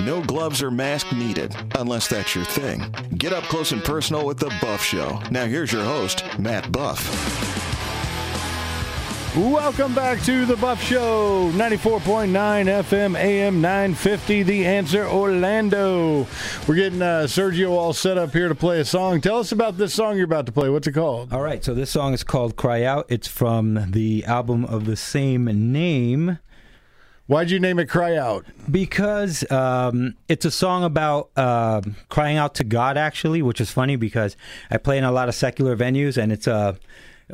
No gloves or mask needed, unless that's your thing. Get up close and personal with The Buff Show. Now, here's your host, Matt Buff. Welcome back to the Buff Show, 94.9 FM, AM 950, The Answer Orlando. We're getting uh, Sergio all set up here to play a song. Tell us about this song you're about to play. What's it called? All right, so this song is called Cry Out. It's from the album of the same name. Why'd you name it Cry Out? Because um, it's a song about uh, crying out to God, actually, which is funny because I play in a lot of secular venues and it's a,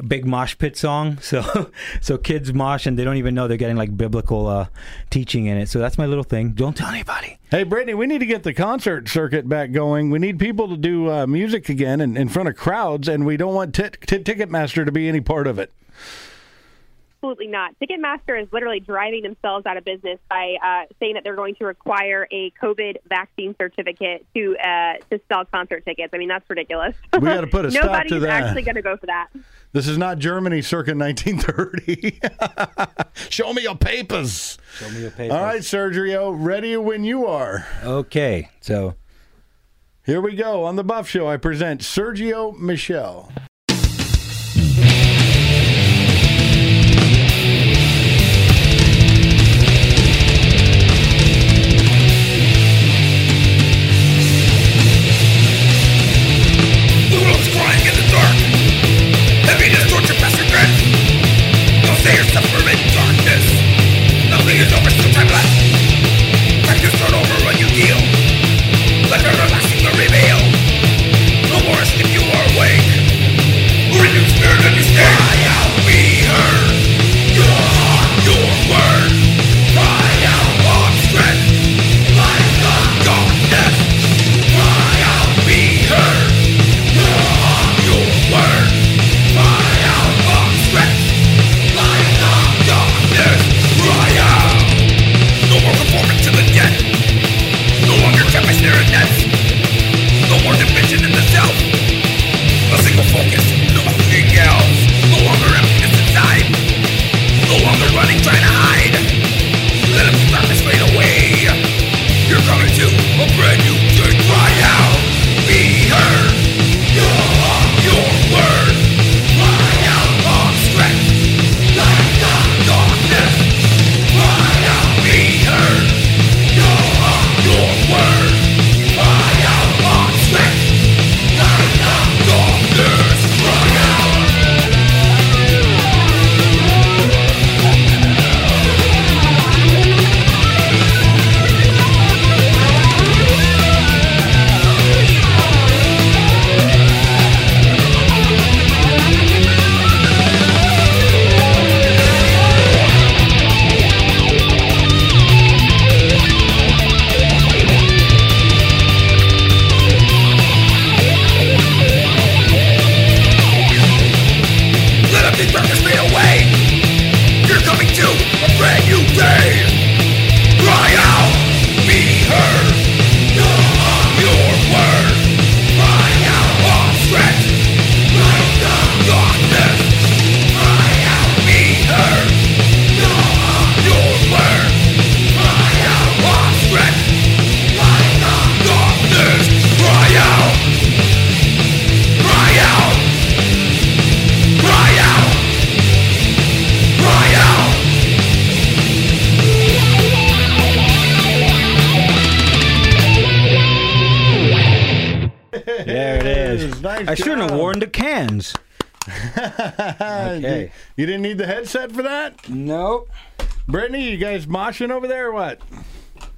big mosh pit song. So, so kids mosh and they don't even know they're getting like biblical uh, teaching in it. So that's my little thing. Don't tell anybody. Hey, Brittany, we need to get the concert circuit back going. We need people to do uh, music again in, in front of crowds, and we don't want t- t- Ticketmaster to be any part of it. Absolutely not. Ticketmaster is literally driving themselves out of business by uh, saying that they're going to require a COVID vaccine certificate to uh, to sell concert tickets. I mean, that's ridiculous. We gotta put a stop Nobody's to that. actually going to go for that. This is not Germany circa 1930. Show me your papers. Show me your papers. All right, Sergio, ready when you are. Okay, so Here we go. On the Buff Show, I present Sergio Michel. I shouldn't have job. worn the cans. Okay. You didn't need the headset for that? Nope. Brittany, you guys moshing over there or what?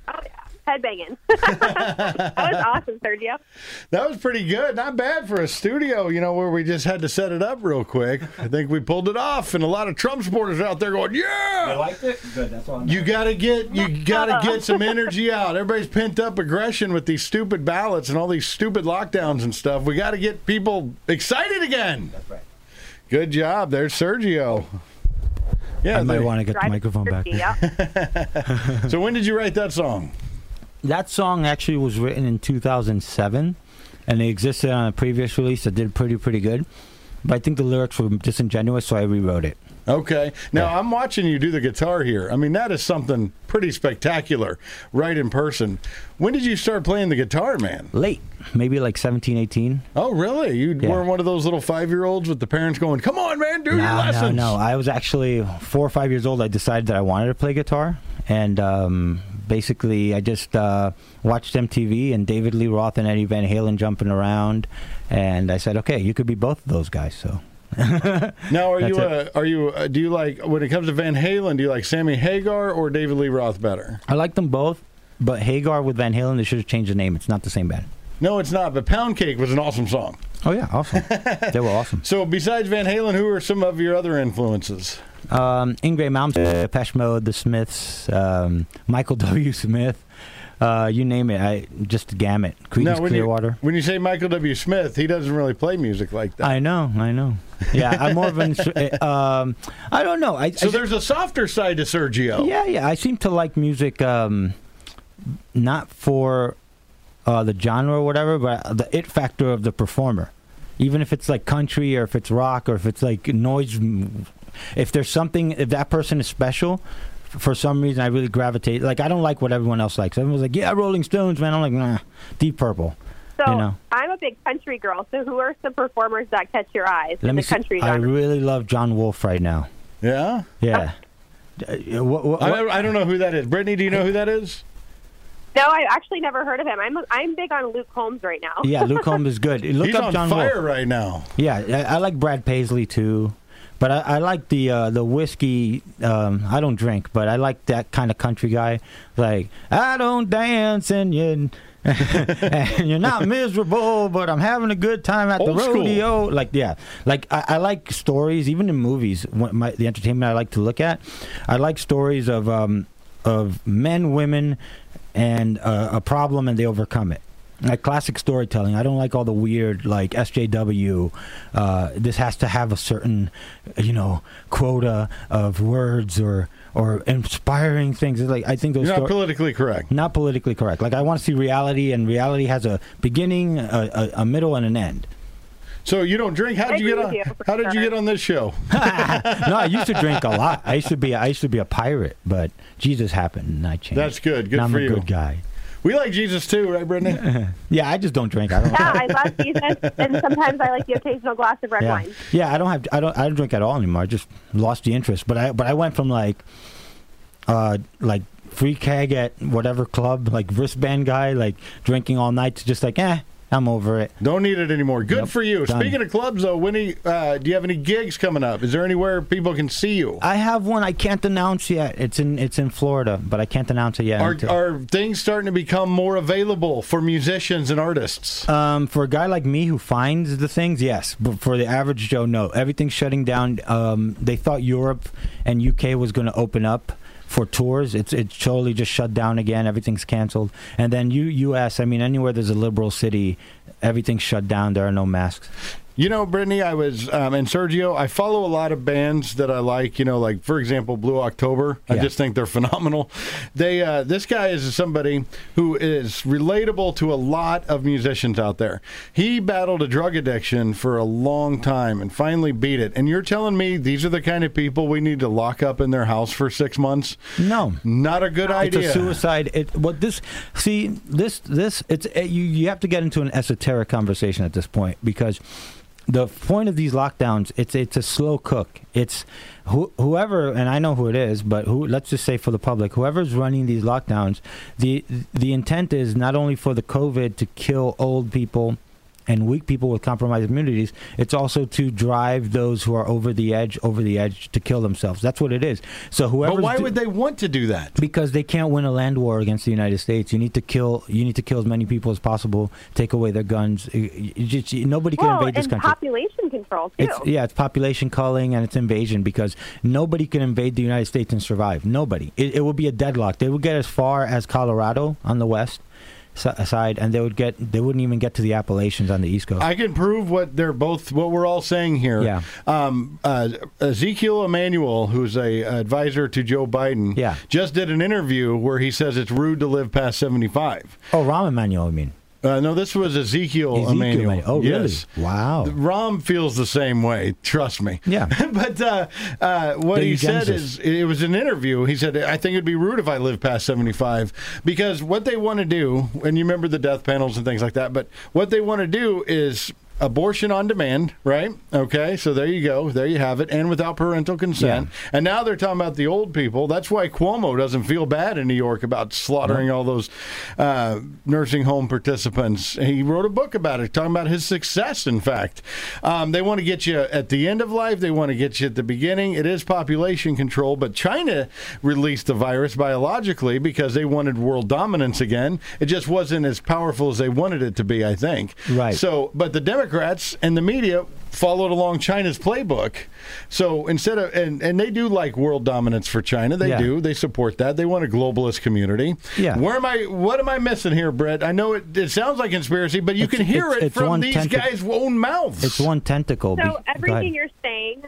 Oh yeah, headbanging. that was awesome, Sergio. That was pretty good. Not bad for a studio, you know, where we just had to set it up real quick. I think we pulled it off, and a lot of Trump supporters out there going, "Yeah!" I liked it? Good, that's all You gotta get you gotta get some energy out. Everybody's pent up aggression with these stupid ballots and all these stupid lockdowns and stuff. We got to get people excited again. That's right. Good job, there's Sergio. Yeah, I might want to get the microphone back. Yeah. So when did you write that song? That song actually was written in 2007, and it existed on a previous release that did pretty, pretty good. But I think the lyrics were disingenuous, so I rewrote it. Okay. Now I'm watching you do the guitar here. I mean, that is something pretty spectacular, right in person. When did you start playing the guitar, man? Late, maybe like 17, 18. Oh, really? You Yeah. were one of those little five year olds with the parents going, "Come on, man, do your No, no, no. I was actually four or five years old. I decided that I wanted to play guitar, and um, basically, I just uh, watched MTV and David Lee Roth and Eddie Van Halen jumping around, and I said, "Okay, you could be both of those guys." So Now, are you? Uh, are you? Uh, do you like when it comes to Van Halen? Do you like Sammy Hagar or David Lee Roth better? I like them both, but Hagar with Van Halen, they should have changed the name. It's not the same band. No, it's not. But Pound Cake was an awesome song. Oh yeah, awesome. they were awesome. So, besides Van Halen, who are some of your other influences? Um, Yngwie Malmsteen, Depeche Mode, The Smiths, um, Michael W. Smith. Uh, you name it. I just gamut. Creedence when Clearwater. you when you say Michael W. Smith, he doesn't really play music like that. I know, I know. Yeah, I'm more of an. uh, um, I don't know. I, so I, there's a softer side to Sergio. yeah, yeah. I seem to like music, um, not for uh, the genre or whatever, but the it factor of the performer. Even if it's like country or if it's rock or if it's like noise, if there's something, if that person is special, for some reason I really gravitate. Like I don't like what everyone else likes. Everyone's like, yeah, Rolling Stones, man. I'm like, nah, Deep Purple. So You know. I'm a big country girl. So who are some performers that catch your eyes Let in me the see. country I really love John Wolfe right now. Yeah? Yeah. Uh, what, what, I, I don't know who that is. Brittany, do you know who that is? No, I actually never heard of him. I'm I'm big on Luke Combs right now. yeah, Luke Combs is good. Look He's up on John fire Wolfe. right now. Yeah, I, I like Brad Paisley too, but I, I like the uh, the whiskey. Um, I don't drink, but I like that kind of country guy. Like I don't dance and you. and you're not miserable, but I'm having a good time at Old the school. rodeo. Like, yeah, like I, I like stories, even in movies. What my, the entertainment I like to look at, I like stories of um, of men, women, and uh, a problem, and they overcome it. Like classic storytelling. I don't like all the weird, like SJW. Uh, this has to have a certain, you know, quota of words or or inspiring things. It's like I think those You're not sto- politically correct. not politically correct. Like I want to see reality, and reality has a beginning, a, a, a middle, and an end. So you don't drink? How I did you get on? you, for How did you get on this show? no, I used to drink a lot. I used to be I used to be a pirate, but Jesus happened and I changed. That's good. Good Now I'm for a you. good guy. We like Jesus too, right, Brittany? Yeah, I just don't drink. I don't. Yeah, I love Jesus, and sometimes I like the occasional glass of red yeah. wine. yeah, I don't have. I don't. I don't drink at all anymore. I just lost the interest. But I. But I went from like, uh, like free keg at whatever club, like wristband guy, like drinking all night to just like, eh, I'm over it. Don't need it anymore. Good Yep, for you. done. Speaking of clubs, though, Winnie, uh, do you have any gigs coming up? Is there anywhere people can see you? I have one I can't announce yet. It's in it's in Florida, but I can't announce it yet. Are, until- are things starting to become more available for musicians and artists? Um, for a guy like me who finds the things, yes. But for the average Joe, no. Everything's shutting down. Um, they thought Europe and UK was going to open up for tours. It's it's totally just shut down again. Everything's canceled. And then U U.S. I mean, anywhere there's a liberal city, everything's shut down. There are no masks. You know, Brittany, I was, um, and Sergio, I follow a lot of bands that I like, you know, like, for example, Blue October. I just think they're phenomenal. They, uh, this guy is somebody who is relatable to a lot of musicians out there. He battled a drug addiction for a long time and finally beat it. And you're telling me these are the kind of people we need to lock up in their house for six months? No. Not a good idea. It's a suicide. It what this see this this it's uh, you you have to get into an esoteric conversation at this point because the point of these lockdowns it's it's a slow cook. It's who, whoever and I know who it is, but who let's just say for the public, whoever's running these lockdowns, the the intent is not only for the COVID to kill old people and weak people with compromised immunities, it's also to drive those who are over the edge, over the edge to kill themselves. That's what it is. So whoever But why would they want to do that? because they can't win a land war against the United States. You need to kill. You need to kill as many people as possible. Take away their guns. You- you just- nobody can Well, invade this and country. population control too. It's yeah, it's population culling and it's invasion because nobody can invade the United States and survive. Nobody. It, it would be a deadlock. They would get as far as Colorado on the west si- side, and they would get. They wouldn't even get to the Appalachians on the east coast. I can prove what they're both what we're all saying here. Yeah. Um, uh, Ezekiel Emanuel, who's a advisor to Joe Biden, Yeah. just did an interview where he says it's rude to live past seventy five. oh, Rahm Emanuel, I mean. Uh, no, this was Ezekiel, Ezekiel Emanuel. Oh, yes. really? Wow. Rahm feels the same way. Trust me. Yeah. but uh, uh, what The he said eugenesis. is, it was an interview. He said, "I think it'd be rude if I lived past seventy-five because what they want to do, and you remember the death panels and things like that. But what they want to do is." Abortion on demand, right? Okay, so there you go. There you have it. And without parental consent. And now they're talking about the old people. That's why Cuomo doesn't feel bad in New York about slaughtering all those uh, nursing home participants. He wrote a book about it, talking about his success, in fact. Um, they want to get you at the end of life, they want to get you at the beginning. It is population control, but China released the virus biologically because they wanted world dominance again. It just wasn't as powerful as they wanted it to be, I think. Right. So, but the Democrats and the media followed along China's playbook. So instead of and and they do like world dominance for China. They Yeah. do. They support that. They want a globalist community. Yeah. Where am I? What am I missing here, Brett? I know it. It sounds like conspiracy, but you It's- can hear it's- it it's from these tenth of- guys' own mouths. It's one tentacle. So everything you're saying,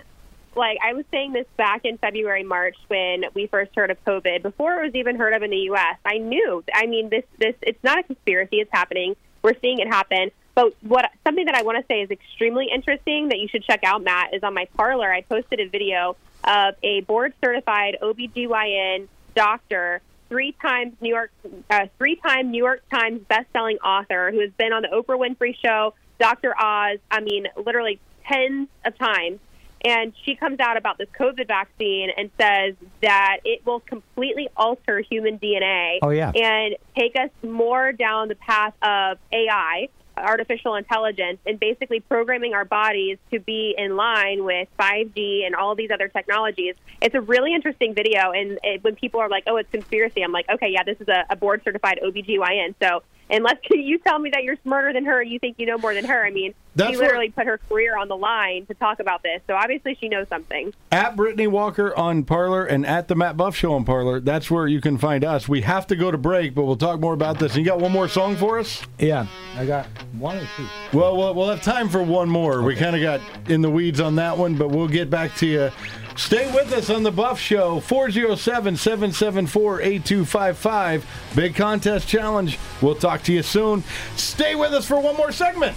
like I was saying this back in February, March when we first heard of COVID, before it was even heard of in the U.S. I knew. I mean, this this it's not a conspiracy. It's happening. We're seeing it happen. But what something that I want to say is extremely interesting that you should check out, Matt, is on my Parler. I posted a video of a board certified OBGYN doctor, three times New York, uh, three time New York Times best-selling author who has been on the Oprah Winfrey Show, Dr. Oz. I mean, literally tens of times. And she comes out about this COVID vaccine and says that it will completely alter human DNA Oh, yeah. and take us more down the path of AI, artificial intelligence, and basically programming our bodies to be in line with 5G and all these other technologies. It's a really interesting video. And it, when people are like, oh, it's conspiracy, I'm like, okay, yeah, this is a, a board certified OBGYN. So unless you tell me that you're smarter than her, and you think you know more than her. I mean, That's she what- literally put her career on the line to talk about this. So obviously she knows something. at Brittany Walker on Parler and at the Matt Buff Show on Parler. That's where you can find us. We have to go to break, but we'll talk more about this. And you got one more song for us? yeah, I got one or two. Well, we'll, we'll have time for one more. We kind of got in the weeds on that one, but we'll get back to you. Stay with us on the Buff Show, 407 774 8255. Big contest challenge. We'll talk to you soon. Stay with us for one more segment.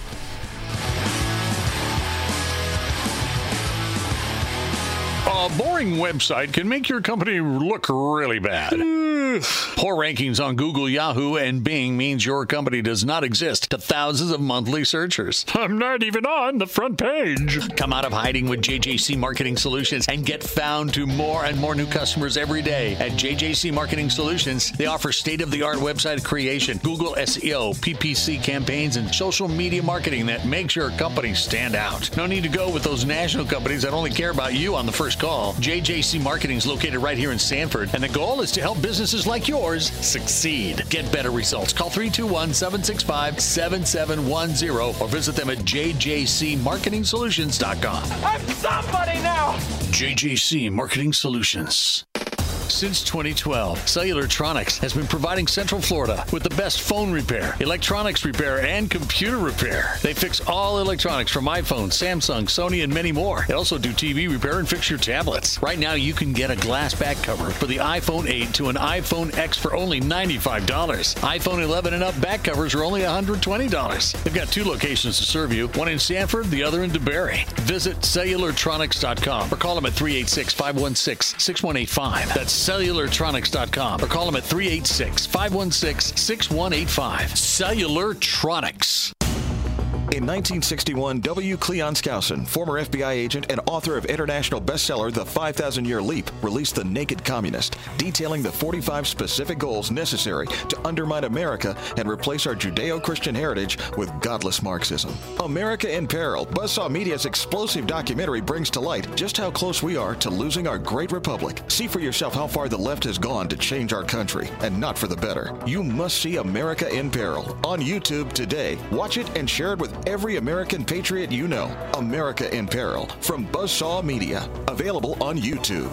A boring website can make your company look really bad. Hmm. Poor rankings on Google, Yahoo, and Bing means your company does not exist to thousands of monthly searchers. I'm not even on the front page. Come out of hiding with JJC Marketing Solutions and get found to more and more new customers every day. At JJC Marketing Solutions, they offer state of the art website creation, Google SEO, PPC campaigns, and social media marketing that makes your company stand out. No need to go with those national companies that only care about you on the first call. JJC Marketing is located right here in Sanford, and the goal is to help businesses like yours succeed. Get better results. Call 321 765 7710 or visit them at jjcmarketingsolutions.com. I'm somebody now! JJC Marketing Solutions. Since 2012, Cellulartronics has been providing Central Florida with the best phone repair, electronics repair, and computer repair. They fix all electronics from iPhone, Samsung, Sony, and many more. They also do TV repair and fix your tablets. Right now, you can get a glass back cover for the iPhone 8 to an iPhone X for only $95. iPhone 11 and up back covers are only $120. They've got two locations to serve you, one in Sanford, the other in DeBary. Visit cellulartronics.com or call them at 386 516 6185. That's cellulartronics.com or call them at 386 516 6185. Cellulartronics. In 1961, W. Cleon Skousen, former FBI agent and author of international bestseller The 5,000 Year Leap, released The Naked Communist, detailing the 45 specific goals necessary to undermine America and replace our Judeo Christian heritage with godless Marxism. America in Peril, Buzzsaw Media's explosive documentary brings to light just how close we are to losing our great republic. See for yourself how far the left has gone to change our country, and not for the better. You must see America in Peril on YouTube today. Watch it and share it with every American patriot you know. America in Peril from Buzzsaw Media. Available on YouTube.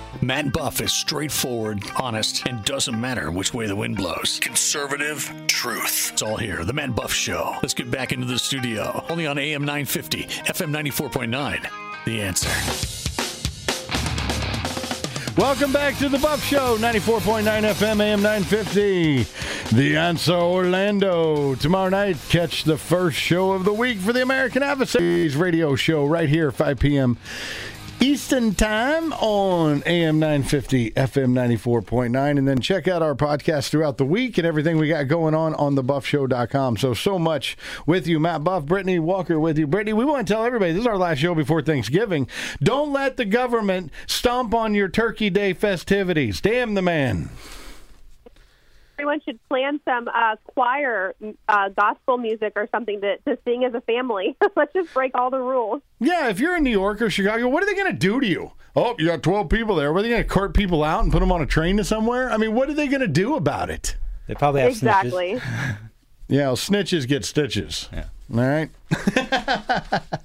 Matt Buff is straightforward, honest, and doesn't matter which way the wind blows. Conservative truth. It's all here. The Matt Buff Show. Let's get back into the studio. Only on AM 950, FM 94.9. The answer. Welcome back to the Buff Show, 94.9 FM, AM 950. The Answer Orlando. Tomorrow night, catch the first show of the week for the American Adversaries radio show right here, 5 p.m. Eastern Time on AM 950, FM 94.9. And then check out our podcast throughout the week and everything we got going on on thebuffshow.com. So, so much with you, Matt Buff, Brittany Walker with you. Brittany, we want to tell everybody this is our last show before Thanksgiving. Don't let the government stomp on your Turkey Day festivities. Damn the man. Everyone should plan some uh, choir, uh, gospel music, or something to, to sing as a family. Let's just break all the rules. Yeah, if you're in New York or Chicago, what are they going to do to you? Oh, you got 12 people there. What are they going to cart people out and put them on a train to somewhere? I mean, what are they going to do about it? They probably have exactly. snitches. Yeah, well, snitches get stitches. Yeah. All right.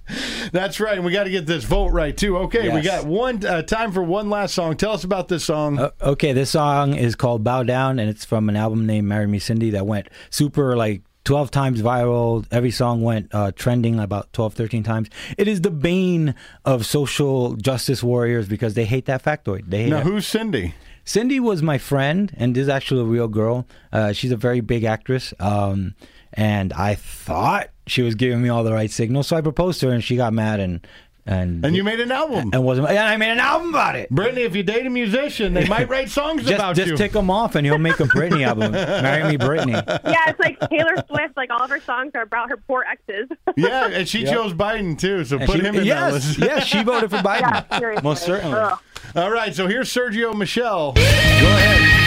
That's right. And we got to get this vote right, too. Okay, we got one uh, time for one last song. Tell us about this song. Uh, okay, this song is called Bow Down, and it's from an album named Marry Me Cindy that went super like 12 times viral. Every song went uh, trending about 12, 13 times. It is the bane of social justice warriors because they hate that factoid. They hate now, it. who's Cindy? Cindy was my friend, and this is actually a real girl. Uh, she's a very big actress. Um, and I thought she was giving me all the right signals, so I proposed to her, and she got mad and and And you made an album. and wasn't. And I made an album about it. Brittany, if you date a musician, they might write songs Just, about just you. tick him off, and he'll make a Brittany album. Marry me, Brittany. Yeah, it's like Taylor Swift. Like all of her songs are about her poor exes. yeah, and she chose Biden, too, so And put she- him in that yes, list. yes, she voted for Biden. yeah, seriously. Most certainly. Ugh. All right, so here's Sergio Michel. Go ahead.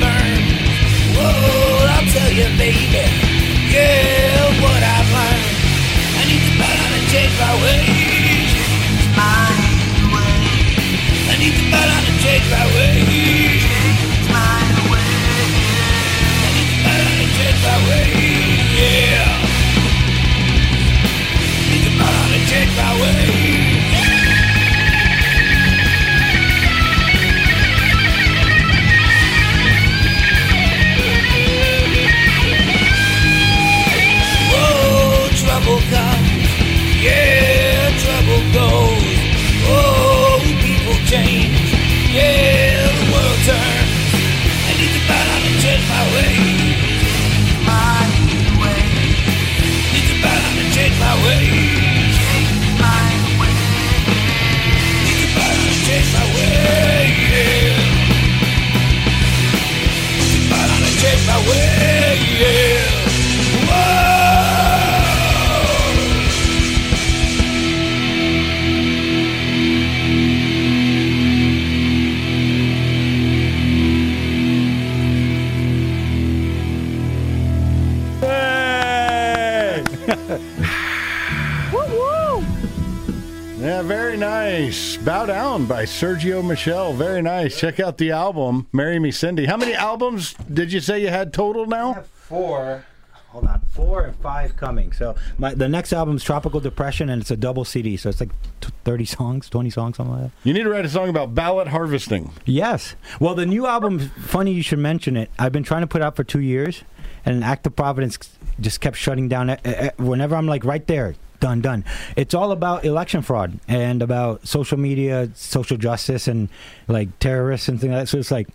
Whoa, I'll tell you, baby, yeah, what I've learned. I need to bow down and change my ways. My ways. I need to bow down and change my ways. Nice. Bow Down by Sergio Michel. Very nice. Check out the album, Marry Me Cindy. How many albums did you say you had total now? Four. Hold on, four and five coming. So my the next album's Tropical Depression, and it's a double CD. So it's like t- thirty songs, twenty songs, something like that. You need to write a song about ballot harvesting. Yes. Well, the new album, funny you should mention it. I've been trying to put out for two years, and act of Providence just kept shutting down. eh, eh, Whenever I'm like right there, done, done. It's all about election fraud and about social media, social justice, and like terrorists and things like that. So it's like.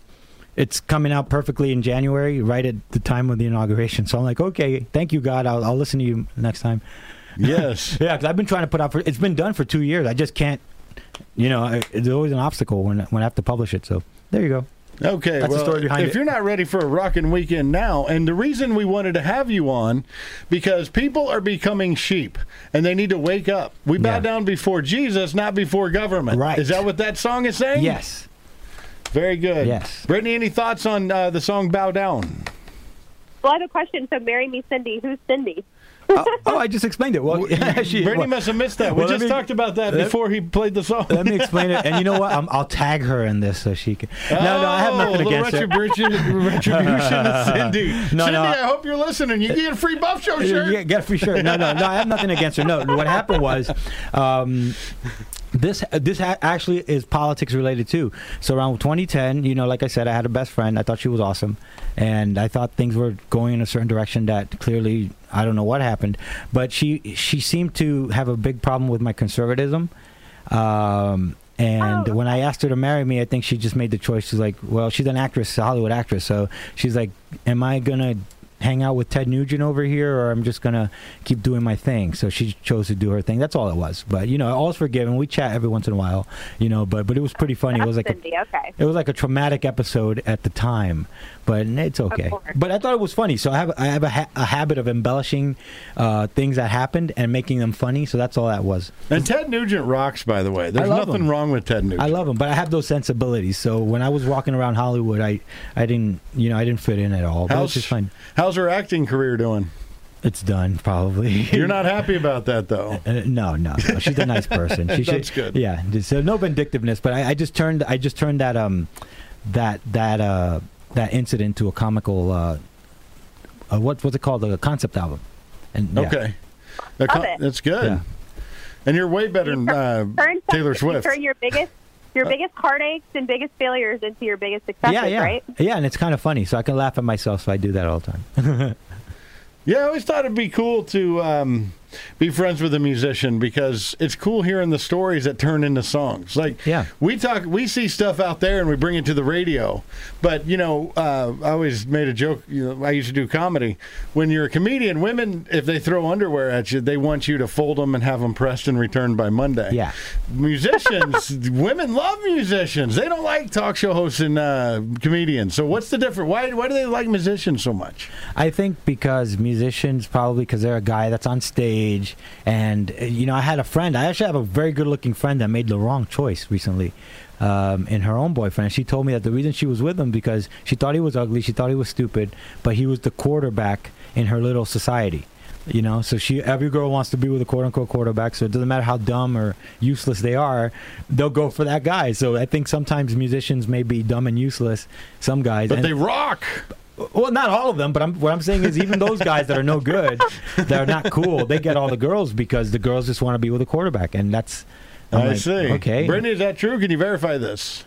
It's coming out perfectly in January, right at the time of the inauguration. So I'm like, okay, thank you, God. I'll, I'll listen to you next time. Yes. Yeah, because I've been trying to put out for. It's been done for two years. I just can't. You know, I- there's always an obstacle when when I have to publish it. So there you go. Okay, That's the well, story behind if it. you're not ready for a rocking weekend now, and the reason we wanted to have you on, because people are becoming sheep, and they need to wake up. We bow Yeah. down before Jesus, not before government. Right. Is that what that song is saying? Yes. Very good. Yes. Brittany, any thoughts on uh, the song "Bow Down"? Well, I have a question. So, marry me, Cindy. Who's Cindy? Oh, oh, I just explained it. Well, she, Brittany well, must have missed that. we let just me- talked about that let- before he played the song. let me explain it. And you know what? I'm, I'll tag her in this so she can. No, no, I have nothing Oh, against her. retribution, retribution to Cindy. No, Cindy, no. I hope you're listening. You get a free Buff Show You shirt. get, get a free shirt. No, no, no. I have nothing against her. No, what happened was, um, this this actually is politics related too. So around 2010, you know, like I said, I had a best friend. I thought she was awesome, and I thought things were going in a certain direction that clearly I don't know what happened, but she she seemed to have a big problem with my conservatism. Um, and Oh, when I asked her to marry me, I think she just made the choice. She's like, well, she's an actress, a Hollywood actress. So she's like, am I going to hang out with Ted Nugent over here or I'm just going to keep doing my thing? So she chose to do her thing. That's all it was. But, you know, all's forgiven. We chat every once in a while, you know, but, but it was pretty funny. It was like a, Okay. it was like a traumatic episode at the time, but it's okay. But I thought it was funny. So I have I have a, ha- a habit of embellishing uh, things that happened and making them funny. So that's all that was. And Ted Nugent rocks, by the way. There's nothing him. wrong with Ted Nugent. I love him, but I have those sensibilities. So when I was walking around Hollywood, I I didn't you know I didn't fit in at all. But How's, it's just fine. how's her acting career doing? It's done probably. You're not happy about that, though. Uh, no, no, no. She's a nice person. She That's should, good. Yeah. So no vindictiveness, but I, I just turned I just turned that um that that uh that incident to a comical uh, uh what what's it called a concept album. And yeah. Okay. The Love. That's good. Yeah. And you're way better than uh, Turn Taylor you Swift. Turn your biggest, your biggest heartaches and biggest failures into your biggest successes, Yeah, yeah, right? yeah, and it's kind of funny, so I can laugh at myself. So I do that all the time. Yeah, I always thought it'd be cool to um, be friends with a musician because it's cool hearing the stories that turn into songs. Like, Yeah. we talk, we see stuff out there and we bring it to the radio. But you know, uh, I always made a joke. You know, I used to do comedy. When you're a comedian, women, if they throw underwear at you, they want you to fold them and have them pressed and returned by Monday. Yeah. musicians, women love musicians. They don't like talk show hosts and uh, comedians. So what's the difference? Why why do they like musicians so much? I think because musicians probably because they're a guy that's on stage, and uh, you know, I had a friend. I actually have a very good-looking friend that made the wrong choice recently. Um, in her own boyfriend, she told me that the reason she was with him because she thought he was ugly, she thought he was stupid, but he was the quarterback in her little society. You know, so she every girl wants to be with a quote unquote quarterback. So it doesn't matter how dumb or useless they are, they'll go for that guy. So I think sometimes musicians may be dumb and useless. Some guys, But and- they rock. Well, not all of them, but I'm, what I'm saying is even those guys that are no good, that are not cool, they get all the girls because the girls just want to be with a quarterback, and that's. I'm I like, see. Okay. Brittany, is that true? Can you verify this?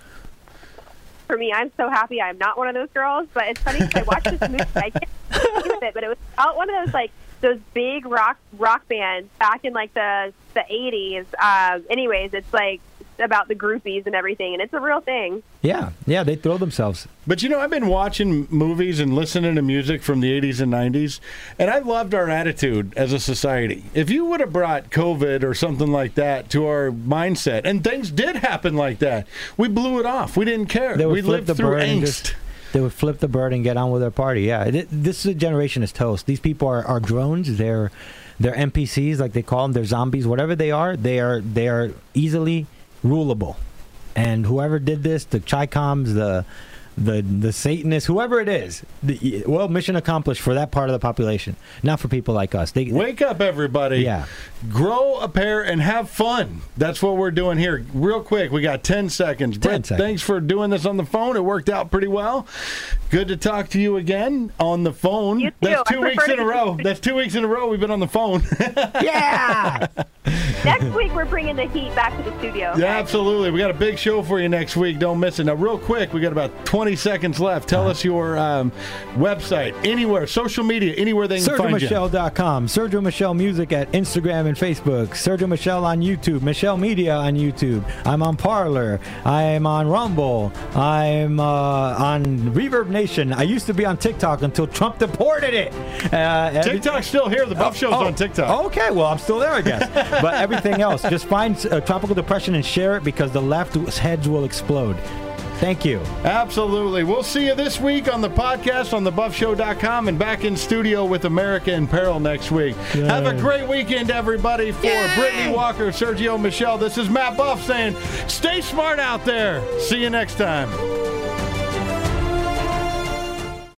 For me, I'm so happy I'm not one of those girls. But it's funny 'cause I watched this movie. I can't think of it, but it was about one of those like those big rock rock bands back in like the the 80s. Um, anyways, it's like about the groupies and everything, and it's a real thing. Yeah, yeah, they throw themselves. But you know, I've been watching movies and listening to music from the 80s and 90s, and I loved our attitude as a society. If you would have brought COVID or something like that to our mindset, and things did happen like that, we blew it off. We didn't care. They would we lived the through bird angst. just- They would flip the bird and get on with their party. Yeah, Th- this is a generation is toast. These people are, are drones. They're they're NPCs, like they call them. They're zombies. Whatever they are, they are they are easily rulable. And whoever did this, the Chicoms, the the the Satanists, whoever it is, the, well, mission accomplished for that part of the population, not for people like us. They Wake up, everybody. Yeah. Grow a pair and have fun. That's what we're doing here. Real quick, we got 10 seconds. 10 Brett, seconds. thanks for doing this on the phone. It worked out pretty well. Good to talk to you again on the phone. You too. That's I two weeks in a row. That's two weeks in a row we've been on the phone. yeah. Next week, we're bringing the heat back to the studio. Yeah, absolutely. We got a big show for you next week. Don't miss it. Now, real quick, we got about 20 seconds left. Tell us your um, website, anywhere, social media, anywhere they can find you. SergioMichel.com. Sergio Michel Music at Instagram and Facebook. Sergio Michel on YouTube. Michel Media on YouTube. I'm on Parler. I'm on Rumble. I'm uh, on Reverb Nation. I used to be on TikTok until Trump deported it. Uh, TikTok's still here. The Buff Show's Oh, on TikTok. Okay, well, I'm still there, I guess. but everything else, just find uh, Tropical Depression and share it because the left's heads will explode. Thank you. Absolutely. We'll see you this week on the podcast on thebuffshow.com and back in studio with America in Peril next week. Have a great weekend, everybody. For Brittany Walker, Sergio Michel, this is Matt Buff saying, stay smart out there. See you next time.